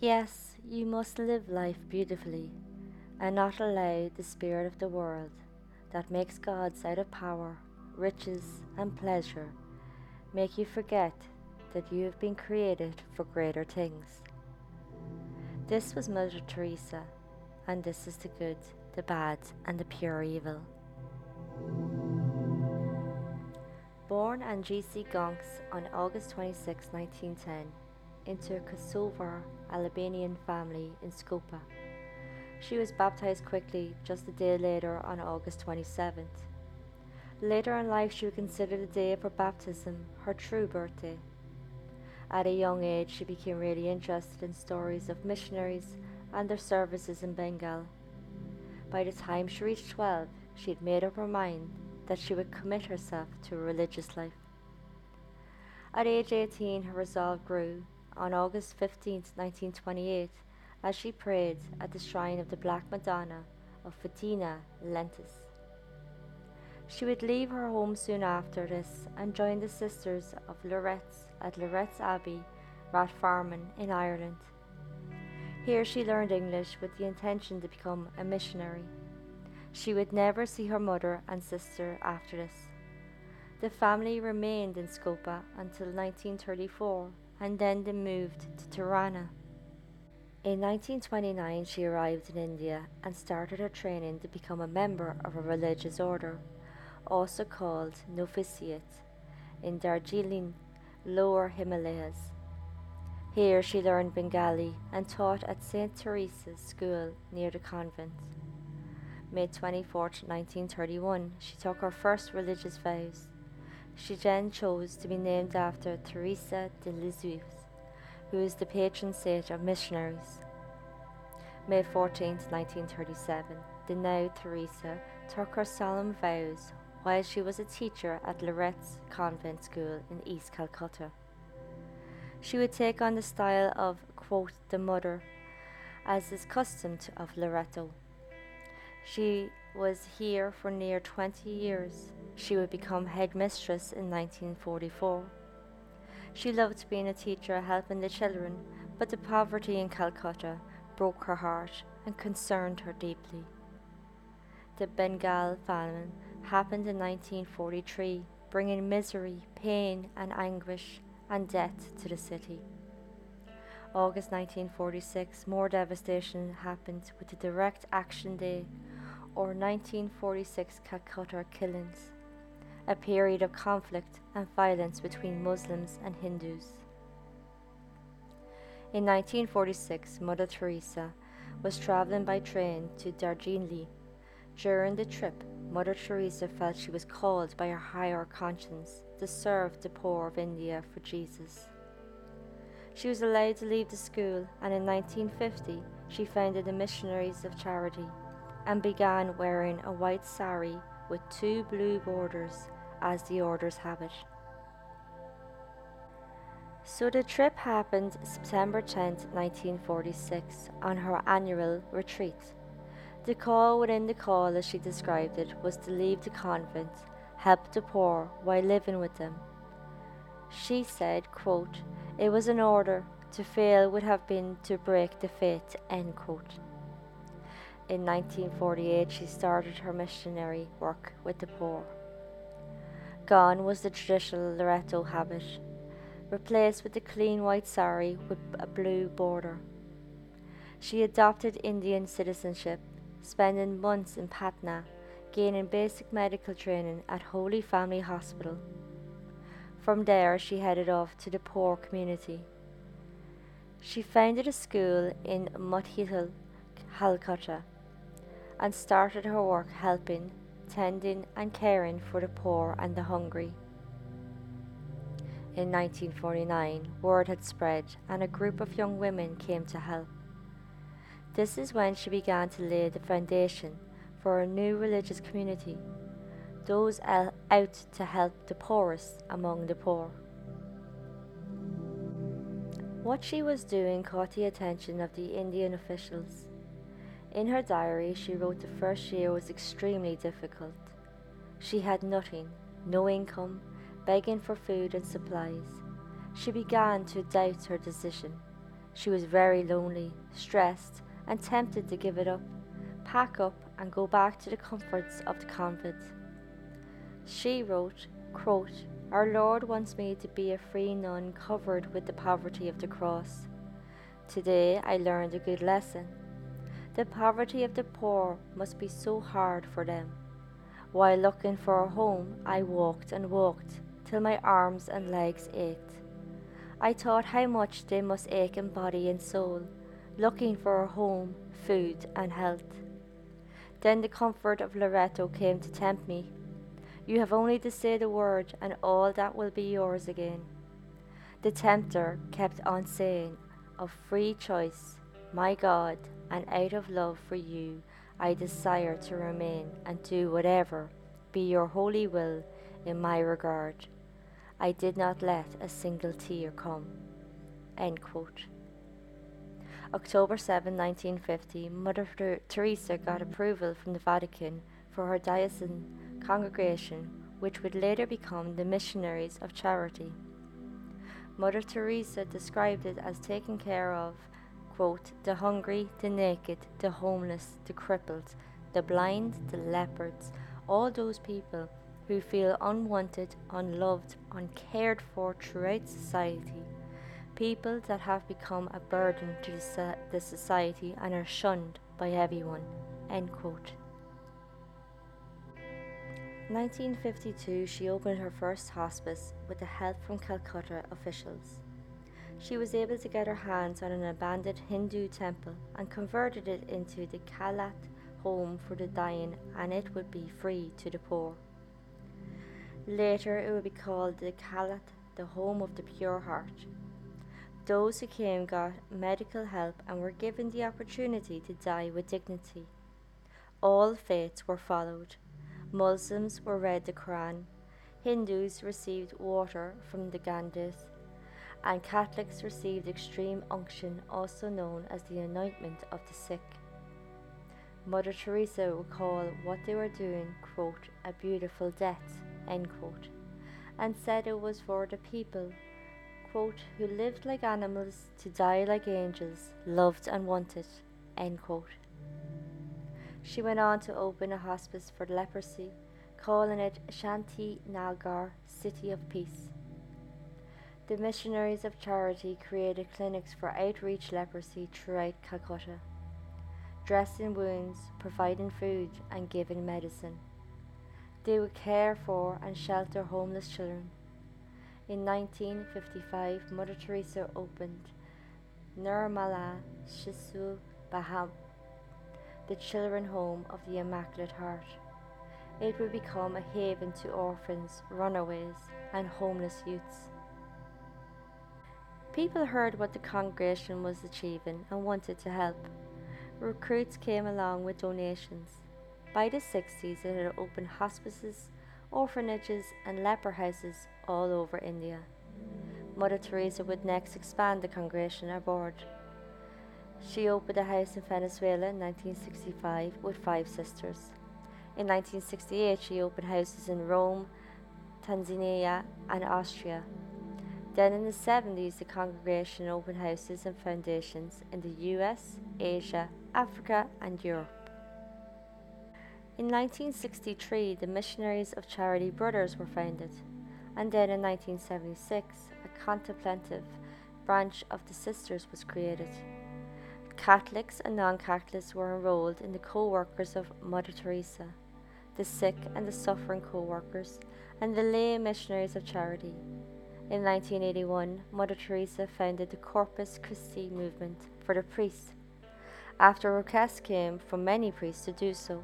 Yes, you must live life beautifully and not allow the spirit of the world that makes gods out of power, riches, and pleasure make you forget that you have been created for greater things. This was Mother Teresa, and this is the good, the bad, and the pure evil. Born Anjisi Gonks on August 26, 1910, into a Kosovar Albanian family in Skopje. She was baptized quickly just a day later on August 27th. Later in life, she would consider the day of her baptism her true birthday. At a young age, she became really interested in stories of missionaries and their services in Bengal. By the time she reached 12, she had made up her mind that she would commit herself to a religious life. At age 18, her resolve grew. On August 15, 1928, as she prayed at the shrine of the Black Madonna of Fatina Lentis. She would leave her home soon after this and join the Sisters of Loreto at Loreto Abbey, Rathfarnham in Ireland. Here she learned English with the intention to become a missionary. She would never see her mother and sister after this. The family remained in Skopje until 1934 and then they moved to Tirana. In 1929, she arrived in India and started her training to become a member of a religious order, also called novitiate, in Darjeeling, Lower Himalayas. Here she learned Bengali and taught at St. Teresa's School near the convent. May 24, 1931, she took her first religious vows. She then chose to be named after Teresa de Lisieux who is the patron saint of missionaries. May 14, 1937, the now Teresa took her solemn vows while she was a teacher at Loreto Convent School in East Calcutta. She would take on the style of, quote, the mother, as is custom of Loreto. She was here for near 20 years. She would become headmistress in 1944. She loved being a teacher, helping the children, but the poverty in Calcutta broke her heart and concerned her deeply. The Bengal famine happened in 1943, bringing misery, pain, and anguish and death to the city. August 1946, more devastation happened with the Direct Action Day, or 1946 Calcutta killings a period of conflict and violence between Muslims and Hindus. In 1946, Mother Teresa was traveling by train to Darjeeling. During the trip, Mother Teresa felt she was called by her higher conscience to serve the poor of India for Jesus. She was allowed to leave the school, and in 1950 she founded the Missionaries of Charity and began wearing a white sari with two blue borders as the orders have it. So the trip happened September 10, 1946, on her annual retreat. The call within the call, as she described it, was to leave the convent, help the poor while living with them. She said, quote, It was an order, to fail would have been to break the faith. End quote. In 1948, she started her missionary work with the poor. Gone was the traditional Loreto habit, replaced with the clean white sari with a blue border. She adopted Indian citizenship, spending months in Patna, gaining basic medical training at Holy Family Hospital. From there, she headed off to the poor community. She founded a school in Motilal, Calcutta, and started her work helping tending and caring for the poor and the hungry. In 1949, word had spread and a group of young women came to help. This is when she began to lay the foundation for a new religious community, those out to help the poorest among the poor. What she was doing caught the attention of the Indian officials. In her diary, she wrote the first year was extremely difficult. She had nothing, no income, begging for food and supplies. She began to doubt her decision. She was very lonely, stressed, and tempted to give it up, pack up, and go back to the comforts of the convent. She wrote, quote, Our Lord wants me to be a free nun covered with the poverty of the cross. Today I learned a good lesson. The poverty of the poor must be so hard for them. While looking for a home, I walked and walked till my arms and legs ached. I thought how much they must ache in body and soul, looking for a home, food, and health. Then the comfort of Loreto came to tempt me. You have only to say the word, and all that will be yours again. The tempter kept on saying, Of free choice, my God, and out of love for you, I desire to remain and do whatever be your holy will in my regard. I did not let a single tear come. October 7, 1950, Mother Teresa got approval from the Vatican for her diocesan congregation, which would later become the Missionaries of Charity. Mother Teresa described it as taking care of, quote, the hungry, the naked, the homeless, the crippled, the blind, the leopards, all those people who feel unwanted, unloved, uncared for throughout society. People that have become a burden to the society and are shunned by everyone. End quote. 1952, she opened her first hospice with the help from Calcutta officials. She was able to get her hands on an abandoned Hindu temple and converted it into the Kalighat home for the dying, and it would be free to the poor. Later, it would be called the Kalighat, the home of the pure heart. Those who came got medical help and were given the opportunity to die with dignity. All faiths were followed. Muslims were read the Quran, Hindus received water from the Ganges, and Catholics received extreme unction, also known as the anointment of the sick. Mother Teresa would call what they were doing, quote, a beautiful death end quote, and said it was for the people, quote, who lived like animals to die like angels, loved and wanted, end quote. She went on to open a hospice for leprosy, calling it Shanti Nagar, City of Peace. The missionaries of charity created clinics for outreach leprosy throughout Calcutta, dressing wounds, providing food, and giving medicine. They would care for and shelter homeless children. In 1955, Mother Teresa opened Nirmala Shisu Bhawan, the children home of the Immaculate Heart. It would become a haven to orphans, runaways, and homeless youths. People heard what the congregation was achieving and wanted to help. Recruits came along with donations. By the 60s, it had opened hospices, orphanages, and leper houses all over India. Mother Teresa would next expand the congregation abroad. She opened a house in Venezuela in 1965 with five sisters. In 1968, she opened houses in Rome, Tanzania, and Austria. Then in the 70s, the congregation opened houses and foundations in the US, Asia, Africa, and Europe. In 1963, the Missionaries of Charity Brothers were founded, and then in 1976, a contemplative branch of the Sisters was created. Catholics and non Catholics were enrolled in the co workers of Mother Teresa, the sick and the suffering co workers, and the lay missionaries of charity. In 1981, Mother Teresa founded the Corpus Christi movement for the priests, after requests came from many priests to do so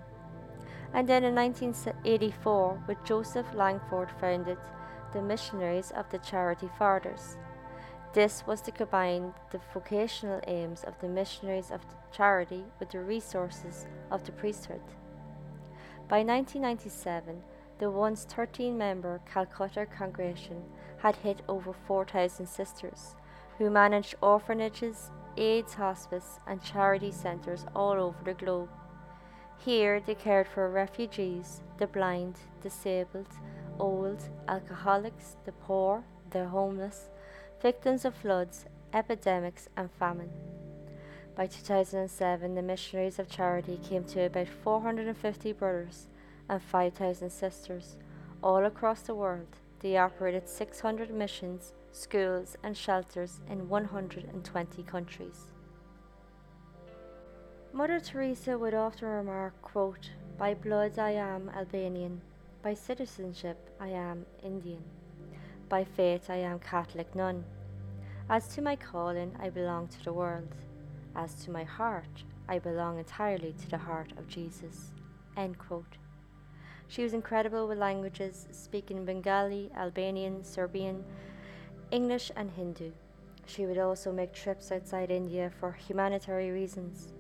and then in 1984, with Joseph Langford, founded the Missionaries of the Charity Fathers. This was to combine the vocational aims of the missionaries of the charity with the resources of the priesthood. By 1997, the once 13 member Calcutta congregation had hit over 4,000 sisters, who managed orphanages, AIDS hospice, and charity centres all over the globe. Here they cared for refugees, the blind, disabled, old, alcoholics, the poor, the homeless, victims of floods, epidemics, and famine. By 2007, the Missionaries of Charity came to about 450 brothers and 5,000 sisters all across the world. They operated 600 missions, schools, and shelters in 120 countries. Mother Teresa would often remark, quote, By blood I am Albanian, by citizenship I am Indian, by faith I am Catholic nun. As to my calling, I belong to the world. As to my heart, I belong entirely to the heart of Jesus. End quote. She was incredible with languages, speaking Bengali, Albanian, Serbian, English, and Hindu. She would also make trips outside India for humanitarian reasons.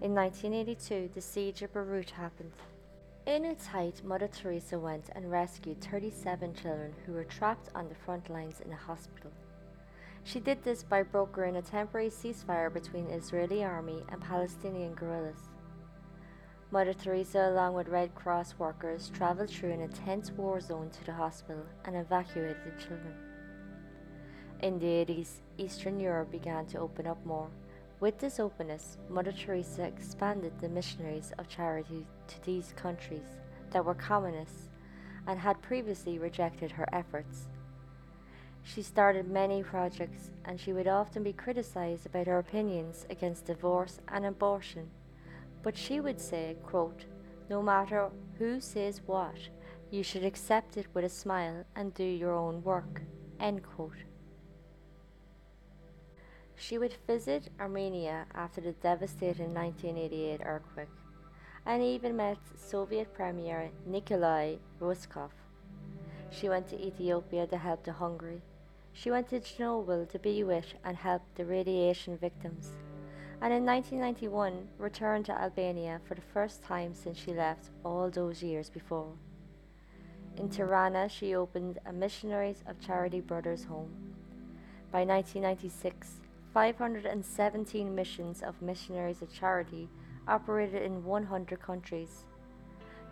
In 1982, the siege of Beirut happened. In its height, Mother Teresa went and rescued 37 children who were trapped on the front lines in a hospital. She did this by brokering a temporary ceasefire between Israeli army and Palestinian guerrillas. Mother Teresa, along with Red Cross workers, traveled through an intense war zone to the hospital and evacuated the children. In the 80s, Eastern Europe began to open up more. With this openness, Mother Teresa expanded the missionaries of charity to these countries that were communists and had previously rejected her efforts. She started many projects and she would often be criticized about her opinions against divorce and abortion but she would say, quote, No matter who says what, you should accept it with a smile and do your own work. End quote. She would visit Armenia after the devastating 1988 earthquake and even met Soviet Premier Nikolai Ryzhkov. She went to Ethiopia to help the hungry. She went to Chernobyl to be with and help the radiation victims and in 1991 returned to Albania for the first time since she left all those years before. In Tirana, she opened a Missionaries of Charity Brothers home. By 1996, 517 missions of Missionaries of Charity operated in 100 countries.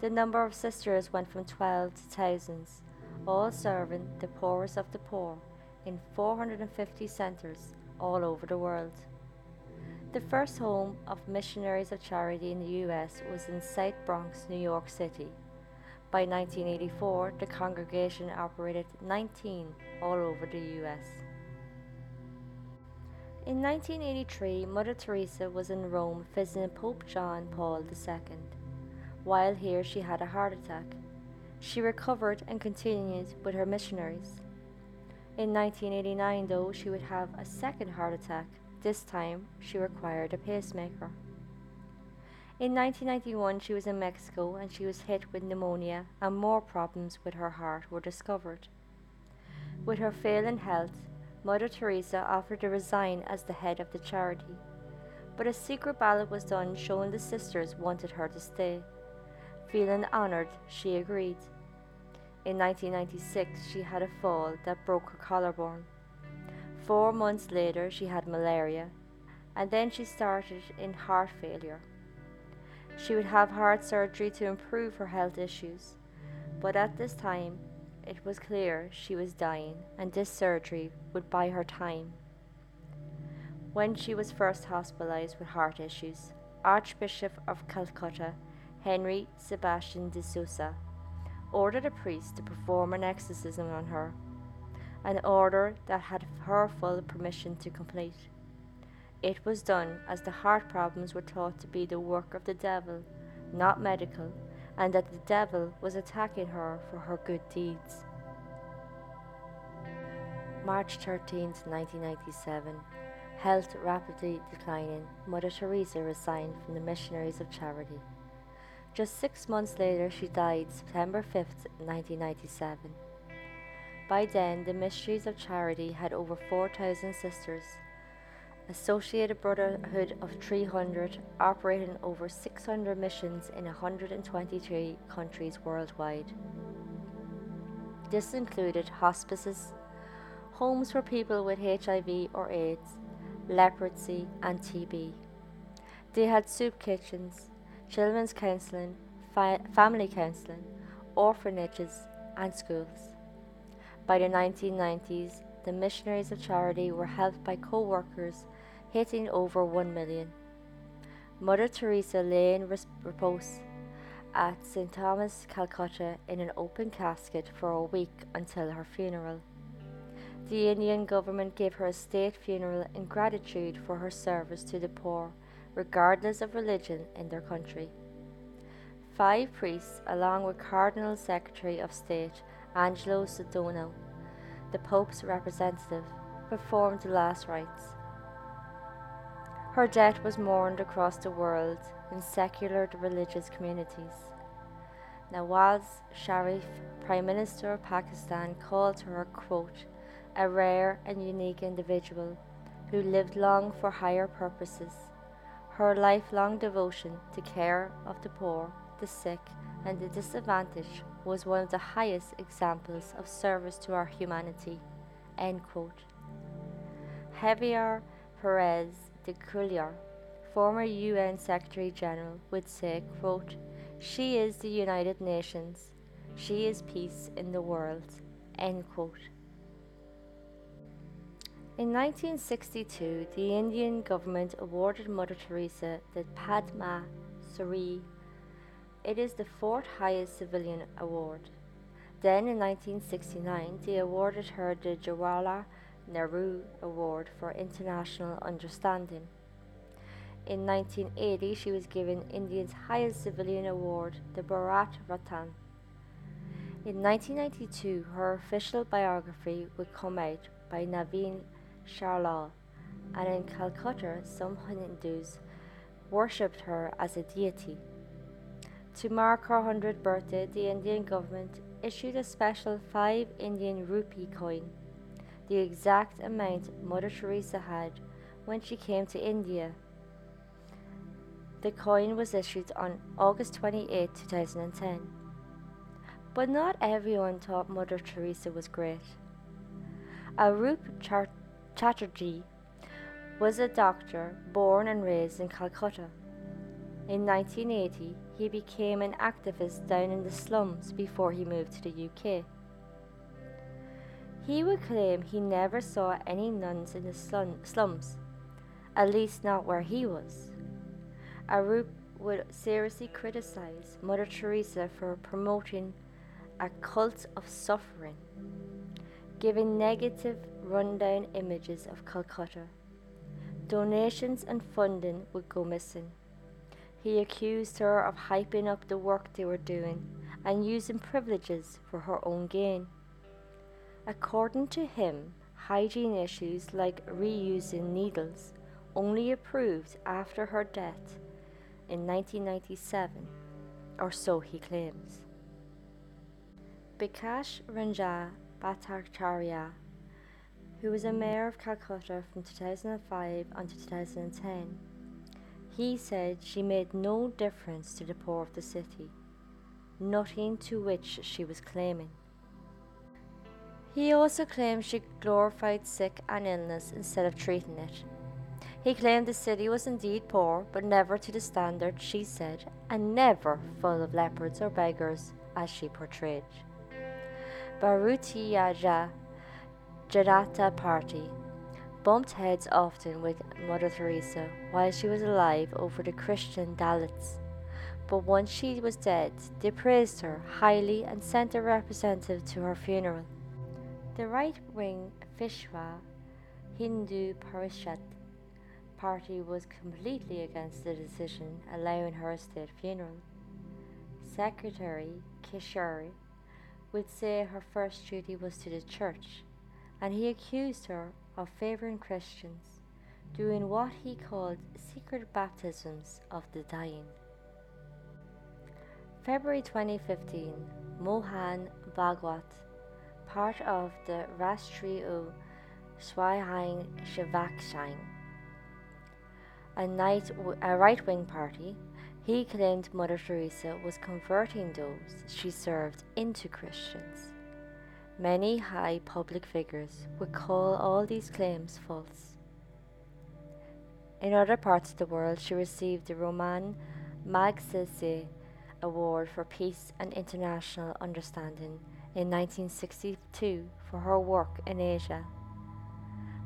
The number of sisters went from 12 to thousands, all serving the poorest of the poor in 450 centers all over the world. The first home of Missionaries of Charity in the U.S. was in South Bronx, New York City. By 1984, the congregation operated 19 all over the U.S. In 1983, Mother Teresa was in Rome visiting Pope John Paul II. While here, she had a heart attack. She recovered and continued with her missionaries. In 1989, though, she would have a second heart attack this time, she required a pacemaker. In 1991, she was in Mexico and she was hit with pneumonia, and more problems with her heart were discovered. With her failing health, Mother Teresa offered to resign as the head of the charity, but a secret ballot was done showing the sisters wanted her to stay. Feeling honoured, she agreed. In 1996, she had a fall that broke her collarbone. Four months later, she had malaria, and then she started in heart failure. She would have heart surgery to improve her health issues, but at this time, it was clear she was dying, and this surgery would buy her time. When she was first hospitalized with heart issues, Archbishop of Calcutta, Henry Sebastian de Sousa, ordered a priest to perform an exorcism on her an order that had her full permission to complete. It was done as the heart problems were thought to be the work of the devil, not medical, and that the devil was attacking her for her good deeds. March 13, 1997. Health rapidly declining, Mother Teresa resigned from the Missionaries of Charity. Just six months later, she died September 5, 1997. By then, the Mysteries of Charity had over 4,000 sisters. Associated Brotherhood of 300 operating over 600 missions in 123 countries worldwide. This included hospices, homes for people with HIV or AIDS, leprosy, and TB. They had soup kitchens, children's counselling, fi- family counselling, orphanages, and schools. By the 1990s, the missionaries of charity were helped by co workers, hitting over 1 million. Mother Teresa lay in repose at St. Thomas, Calcutta, in an open casket for a week until her funeral. The Indian government gave her a state funeral in gratitude for her service to the poor, regardless of religion in their country. Five priests, along with Cardinal Secretary of State Angelo Sodano, the Pope's representative, performed the last rites. Her death was mourned across the world in secular religious communities. Nawaz Sharif, Prime Minister of Pakistan, called her, quote, a rare and unique individual who lived long for higher purposes. Her lifelong devotion to care of the poor the sick, and the disadvantaged was one of the highest examples of service to our humanity. End quote. Javier Perez de Cuellar, former UN Secretary General, would say, quote, She is the United Nations. She is peace in the world. End quote. In 1962, the Indian government awarded Mother Teresa the Padma Shri it is the fourth highest civilian award. Then in 1969, they awarded her the Jawaharlal Nehru Award for International Understanding. In 1980, she was given India's highest civilian award, the Bharat Ratna. In 1992, her official biography would come out by Navin Chawla, and in Calcutta, some Hindus worshipped her as a deity. To mark her 100th birthday, the Indian government issued a special 5 Indian rupee coin, the exact amount Mother Teresa had when she came to India. The coin was issued on August 28, 2010. But not everyone thought Mother Teresa was great. Arup Chatterjee was a doctor born and raised in Calcutta. In 1980, he became an activist down in the slums before he moved to the UK. He would claim he never saw any nuns in the slums, at least not where he was. Arup would seriously criticize Mother Teresa for promoting a cult of suffering, giving negative rundown images of Calcutta. Donations and funding would go missing. He accused her of hyping up the work they were doing and using privileges for her own gain. According to him, hygiene issues like reusing needles only approved after her death in 1997, or so he claims. Bikash Ranjan Bhattacharya, who was a mayor of Calcutta from 2005 until 2010, he said she made no difference to the poor of the city, nothing to which she was claiming. He also claimed she glorified sick and illness instead of treating it. He claimed the city was indeed poor, but never to the standard she said, and never full of leopards or beggars as she portrayed. Bharatiya Janata Party bumped heads often with Mother Teresa while she was alive over the Christian Dalits. But once she was dead, they praised her highly and sent a representative to her funeral. The right wing Vishwa Hindu Parishad party was completely against the decision allowing her a state funeral. Secretary Kishore would say her first duty was to the church, and he accused her of favouring Christians, doing what he called secret baptisms of the dying. February 2015, Mohan Bhagwat, part of the Rashtriya Sangh, a, a right wing party, he claimed Mother Teresa was converting those she served into Christians. Many high public figures would call all these claims false. In other parts of the world, she received the Ramon Magsaysay Award for Peace and International Understanding in 1962 for her work in Asia.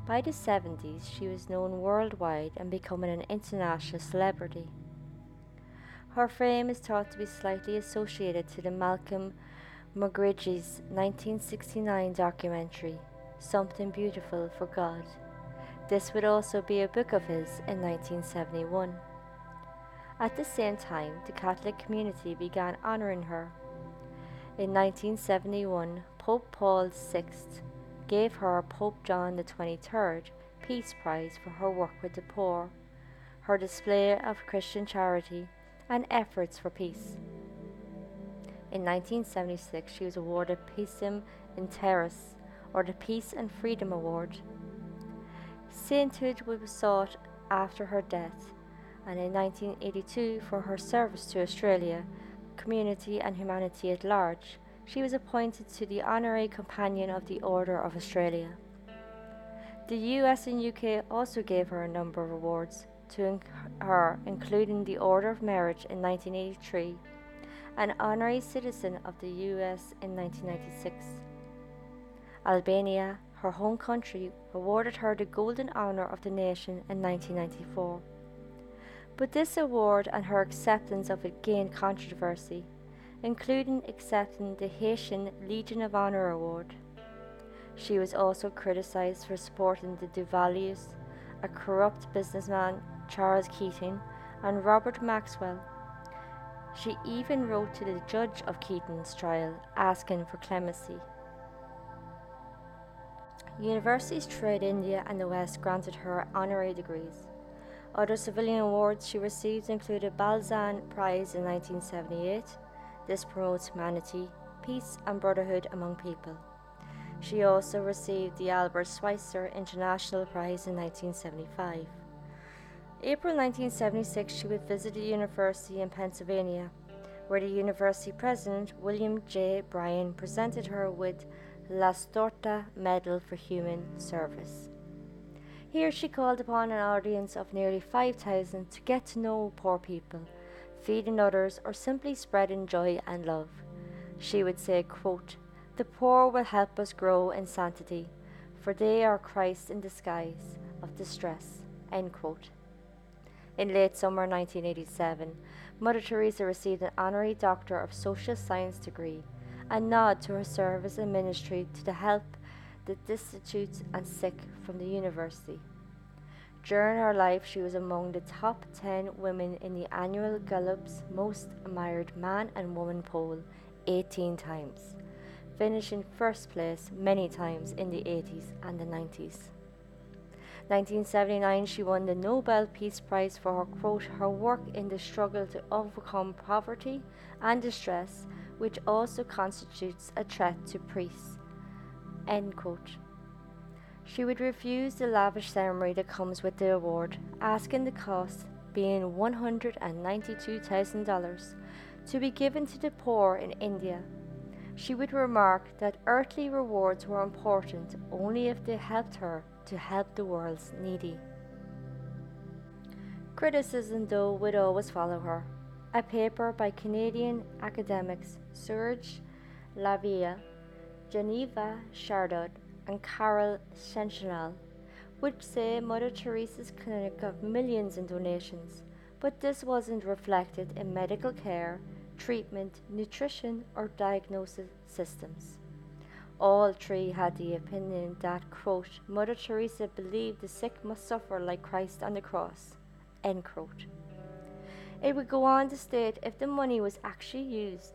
By the 70s, she was known worldwide and becoming an international celebrity. Her fame is thought to be slightly associated to the Malcolm Muggeridge's 1969 documentary, Something Beautiful for God. This would also be a book of his in 1971. At the same time, the Catholic community began honouring her. In 1971, Pope Paul VI gave her Pope John XXIII Peace Prize for her work with the poor, her display of Christian charity, and efforts for peace. In 1976, she was awarded Pacem in Terris, or the Peace and Freedom Award. Sainthood was sought after her death, and in 1982, for her service to Australia, community, and humanity at large, she was appointed to the Honorary Companion of the Order of Australia. The US and UK also gave her a number of awards to her, including the Order of Merit in 1983, an honorary citizen of the US in 1996. Albania, her home country, awarded her the Golden Honour of the Nation in 1994. But this award and her acceptance of it gained controversy including accepting the Haitian Legion of Honor Award. She was also criticized for supporting the Duvaliers, a corrupt businessman, Charles Keating, and Robert Maxwell. She even wrote to the judge of Keating's trial asking for clemency. Universities throughout India and the West granted her honorary degrees. Other civilian awards she received included Balzan Prize in 1978, this promotes humanity, peace, and brotherhood among people. She also received the Albert Schweitzer International Prize in 1975. April 1976, she would visit a university in Pennsylvania, where the university president, William J. Byron, presented her with La Storta Medal for Human Service. Here she called upon an audience of nearly 5,000 to get to know poor people feeding others, or simply spreading joy and love. She would say, quote, The poor will help us grow in sanctity, for they are Christ in disguise of distress. End quote. In late summer 1987, Mother Teresa received an honorary Doctor of Social Science degree, a nod to her service and ministry to the help the destitute and sick from the university. During her life, she was among the top 10 women in the annual Gallup's Most Admired Man and Woman poll 18 times, finishing first place many times in the 80s and the 90s. 1979, she won the Nobel Peace Prize for her quote, her work in the struggle to overcome poverty and distress, which also constitutes a threat to peace. End quote. She would refuse the lavish ceremony that comes with the award, asking the cost, being $192,000, to be given to the poor in India. She would remark that earthly rewards were important only if they helped her to help the world's needy. Criticism, though, would always follow her. A paper by Canadian academics Serge Larivée, Geneviève Chénard, and Carole Sénéchal would say Mother Teresa's clinic got millions in donations, but this wasn't reflected in medical care, treatment, nutrition, or diagnosis systems. All three had the opinion that, quote, Mother Teresa believed the sick must suffer like Christ on the cross, end quote. It would go on to state if the money was actually used,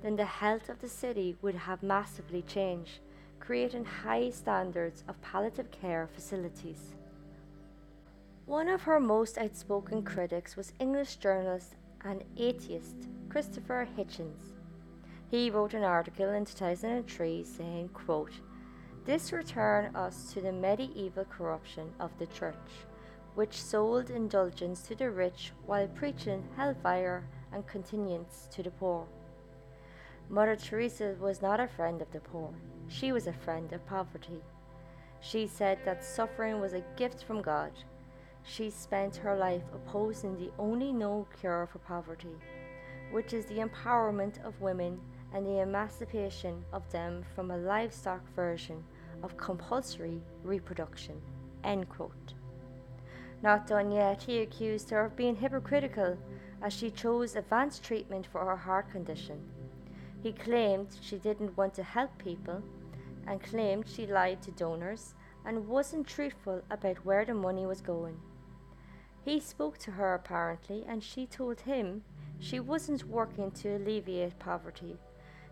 then the health of the city would have massively changed creating high standards of palliative care facilities. One of her most outspoken critics was English journalist and atheist Christopher Hitchens. He wrote an article in 2003 saying, quote, This returned us to the medieval corruption of the church, which sold indulgence to the rich while preaching hellfire and continuance to the poor. Mother Teresa was not a friend of the poor. She was a friend of poverty. She said that suffering was a gift from God. She spent her life opposing the only known cure for poverty, which is the empowerment of women and the emancipation of them from a livestock version of compulsory reproduction. End quote. Not done yet, he accused her of being hypocritical as she chose advanced treatment for her heart condition. He claimed she didn't want to help people and claimed she lied to donors and wasn't truthful about where the money was going. He spoke to her apparently, and she told him she wasn't working to alleviate poverty.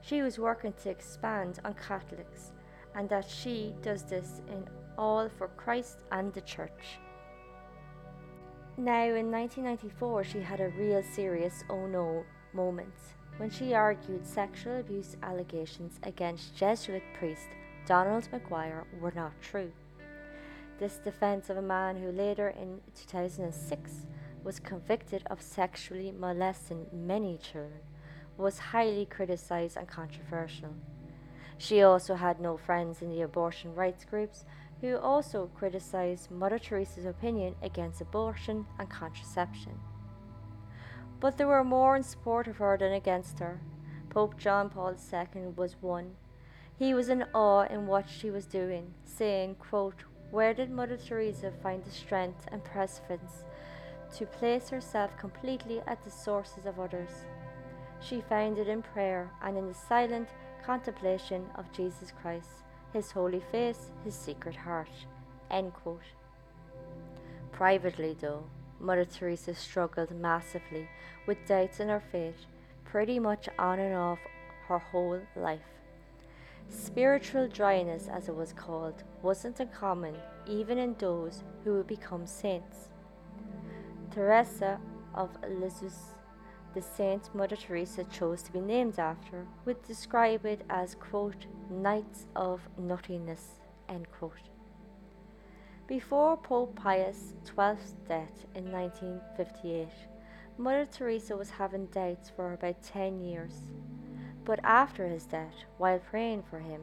She was working to expand on Catholics, and that she does this in all for Christ and the Church. Now, in 1994, she had a real serious oh no moment when she argued sexual abuse allegations against Jesuit priest Donald McGuire were not true. This defense of a man who later in 2006 was convicted of sexually molesting many children was highly criticized and controversial. She also had no friends in the abortion rights groups who also criticized Mother Teresa's opinion against abortion and contraception. But there were more in support of her than against her. Pope John Paul II was one. He was in awe in what she was doing, saying, quote, Where did Mother Teresa find the strength and perseverance to place herself completely at the sources of others? She found it in prayer and in the silent contemplation of Jesus Christ his holy face, his secret heart. Privately, though, Mother Teresa struggled massively with doubts in her faith, pretty much on and off her whole life. Spiritual dryness, as it was called, wasn't uncommon even in those who would become saints. Teresa of Lisieux the saint Mother Teresa chose to be named after would describe it as, quote, nights of nothingness, end quote. Before Pope Pius XII's death in 1958, Mother Teresa was having doubts for about 10 years. But after his death, while praying for him,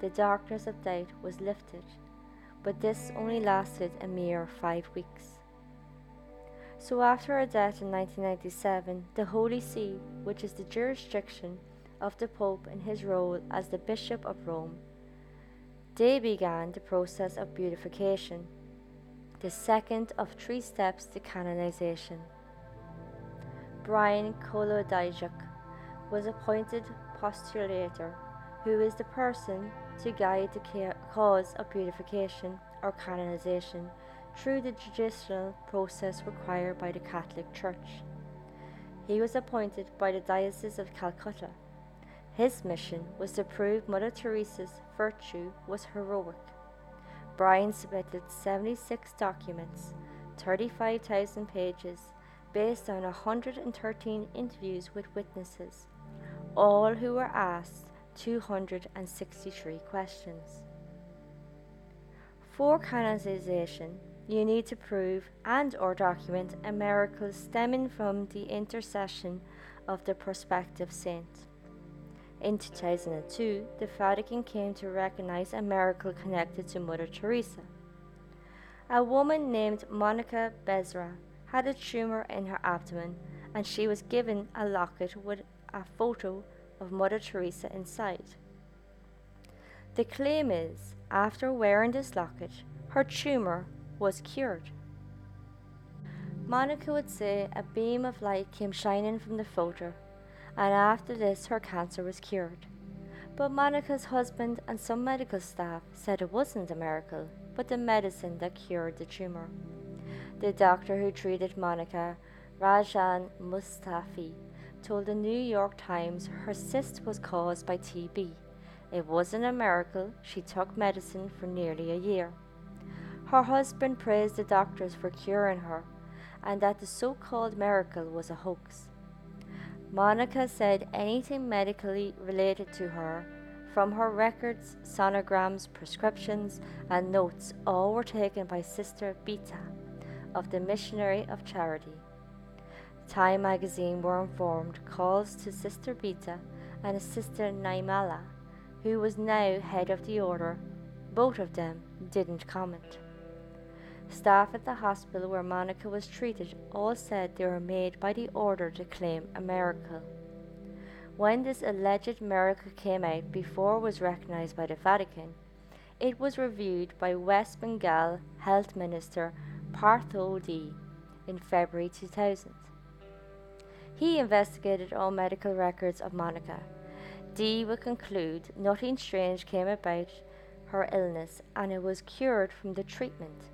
the darkness of doubt was lifted. But this only lasted a mere five weeks. So, after her death in 1997, the Holy See, which is the jurisdiction of the Pope in his role as the Bishop of Rome, they began the process of beatification, the second of three steps to canonization. Brian Kolodiejchuk was appointed postulator, who is the person to guide the cause of beatification or canonization through the judicial process required by the Catholic Church. He was appointed by the Diocese of Calcutta. His mission was to prove Mother Teresa's virtue was heroic. Brian submitted 76 documents, 35,000 pages, based on 113 interviews with witnesses, all who were asked 263 questions. For canonization, you need to prove and or document a miracle stemming from the intercession of the prospective saint. In 2002, the Vatican came to recognize a miracle connected to Mother Teresa. A woman named Monica Besra had a tumor in her abdomen and she was given a locket with a photo of Mother Teresa inside. The claim is, after wearing this locket, her tumor was cured. Monica would say a beam of light came shining from the photo, and after this her cancer was cured. But Monica's husband and some medical staff said it wasn't a miracle, but the medicine that cured the tumor. The doctor who treated Monica, Ranjan Mustafi, told the New York Times her cyst was caused by TB. It wasn't a miracle, she took medicine for nearly a year. Her husband praised the doctors for curing her and that the so called miracle was a hoax. Monica said anything medically related to her, from her records, sonograms, prescriptions, and notes, all were taken by Sister Betta of the Missionary of Charity. Time magazine were informed calls to Sister Betta and Sister Nirmala, who was now head of the order, both of them didn't comment. Staff at the hospital where Monica was treated all said they were made by the order to claim a miracle. When this alleged miracle came out before it was recognized by the Vatican, It was reviewed by West Bengal Health Minister Partho De in February 2000. He investigated all medical records of Monica. De would conclude nothing strange came about her illness and it was cured from the treatment.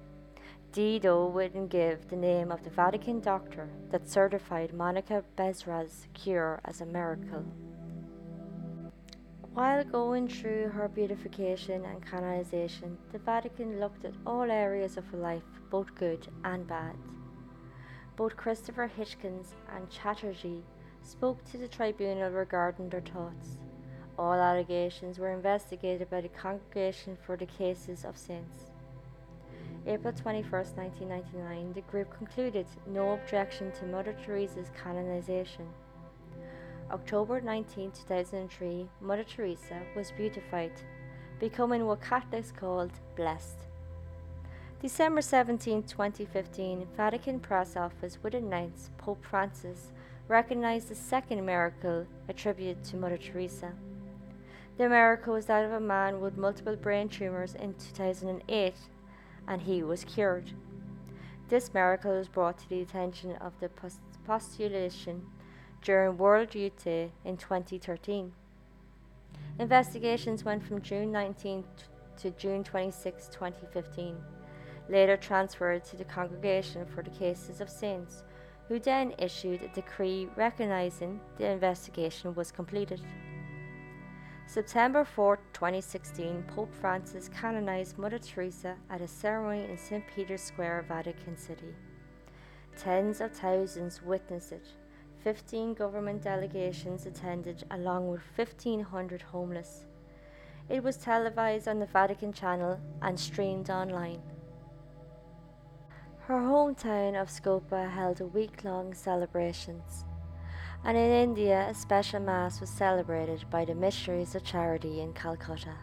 Though, wouldn't give the name of the Vatican doctor that certified Monica Besra's cure as a miracle. While going through her beatification and canonization, the Vatican looked at all areas of her life, both good and bad. Both Christopher Hitchens and Chatterjee spoke to the tribunal regarding their thoughts. All allegations were investigated by the Congregation for the Causes of Saints. April 21, 1999, the group concluded no objection to Mother Teresa's canonization. October 19, 2003, Mother Teresa was beatified, becoming what Catholics called blessed. December 17, 2015, Vatican Press Office would announce Pope Francis recognized the second miracle attributed to Mother Teresa. The miracle was that of a man with multiple brain tumors in 2008, and he was cured. This miracle was brought to the attention of the postulation during World Youth Day in 2013. Investigations went from June 19 to June 26, 2015, later transferred to the Congregation for the Causes of Saints, who then issued a decree recognizing the investigation was completed. September 4, 2016, Pope Francis canonized Mother Teresa at a ceremony in St. Peter's Square, Vatican City. Tens of thousands witnessed it, 15 government delegations attended, along with 1,500 homeless. It was televised on the Vatican Channel and streamed online. Her hometown of Skopje held a week long celebrations, and in India, a special Mass was celebrated by the Missionaries of Charity in Calcutta.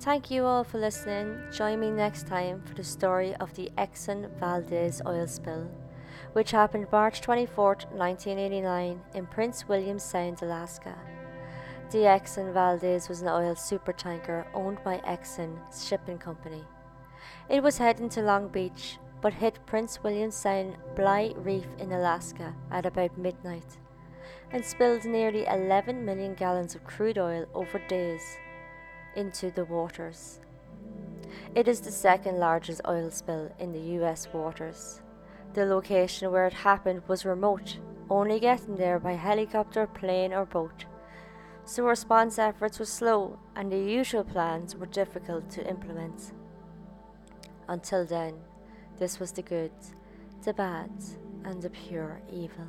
Thank you all for listening. Join me next time for the story of the Exxon Valdez oil spill which happened March 24, 1989, in Prince William Sound, Alaska. The Exxon Valdez was an oil supertanker owned by Exxon Shipping Company. It was heading to Long Beach, but hit Prince William Sound Bligh Reef in Alaska at about midnight and spilled nearly 11 million gallons of crude oil over days into the waters. It is the second largest oil spill in the US waters. The location where it happened was remote, only getting there by helicopter, plane, or boat. So response efforts were slow and the usual plans were difficult to implement. Until then, this was the good, the bad, and the pure evil.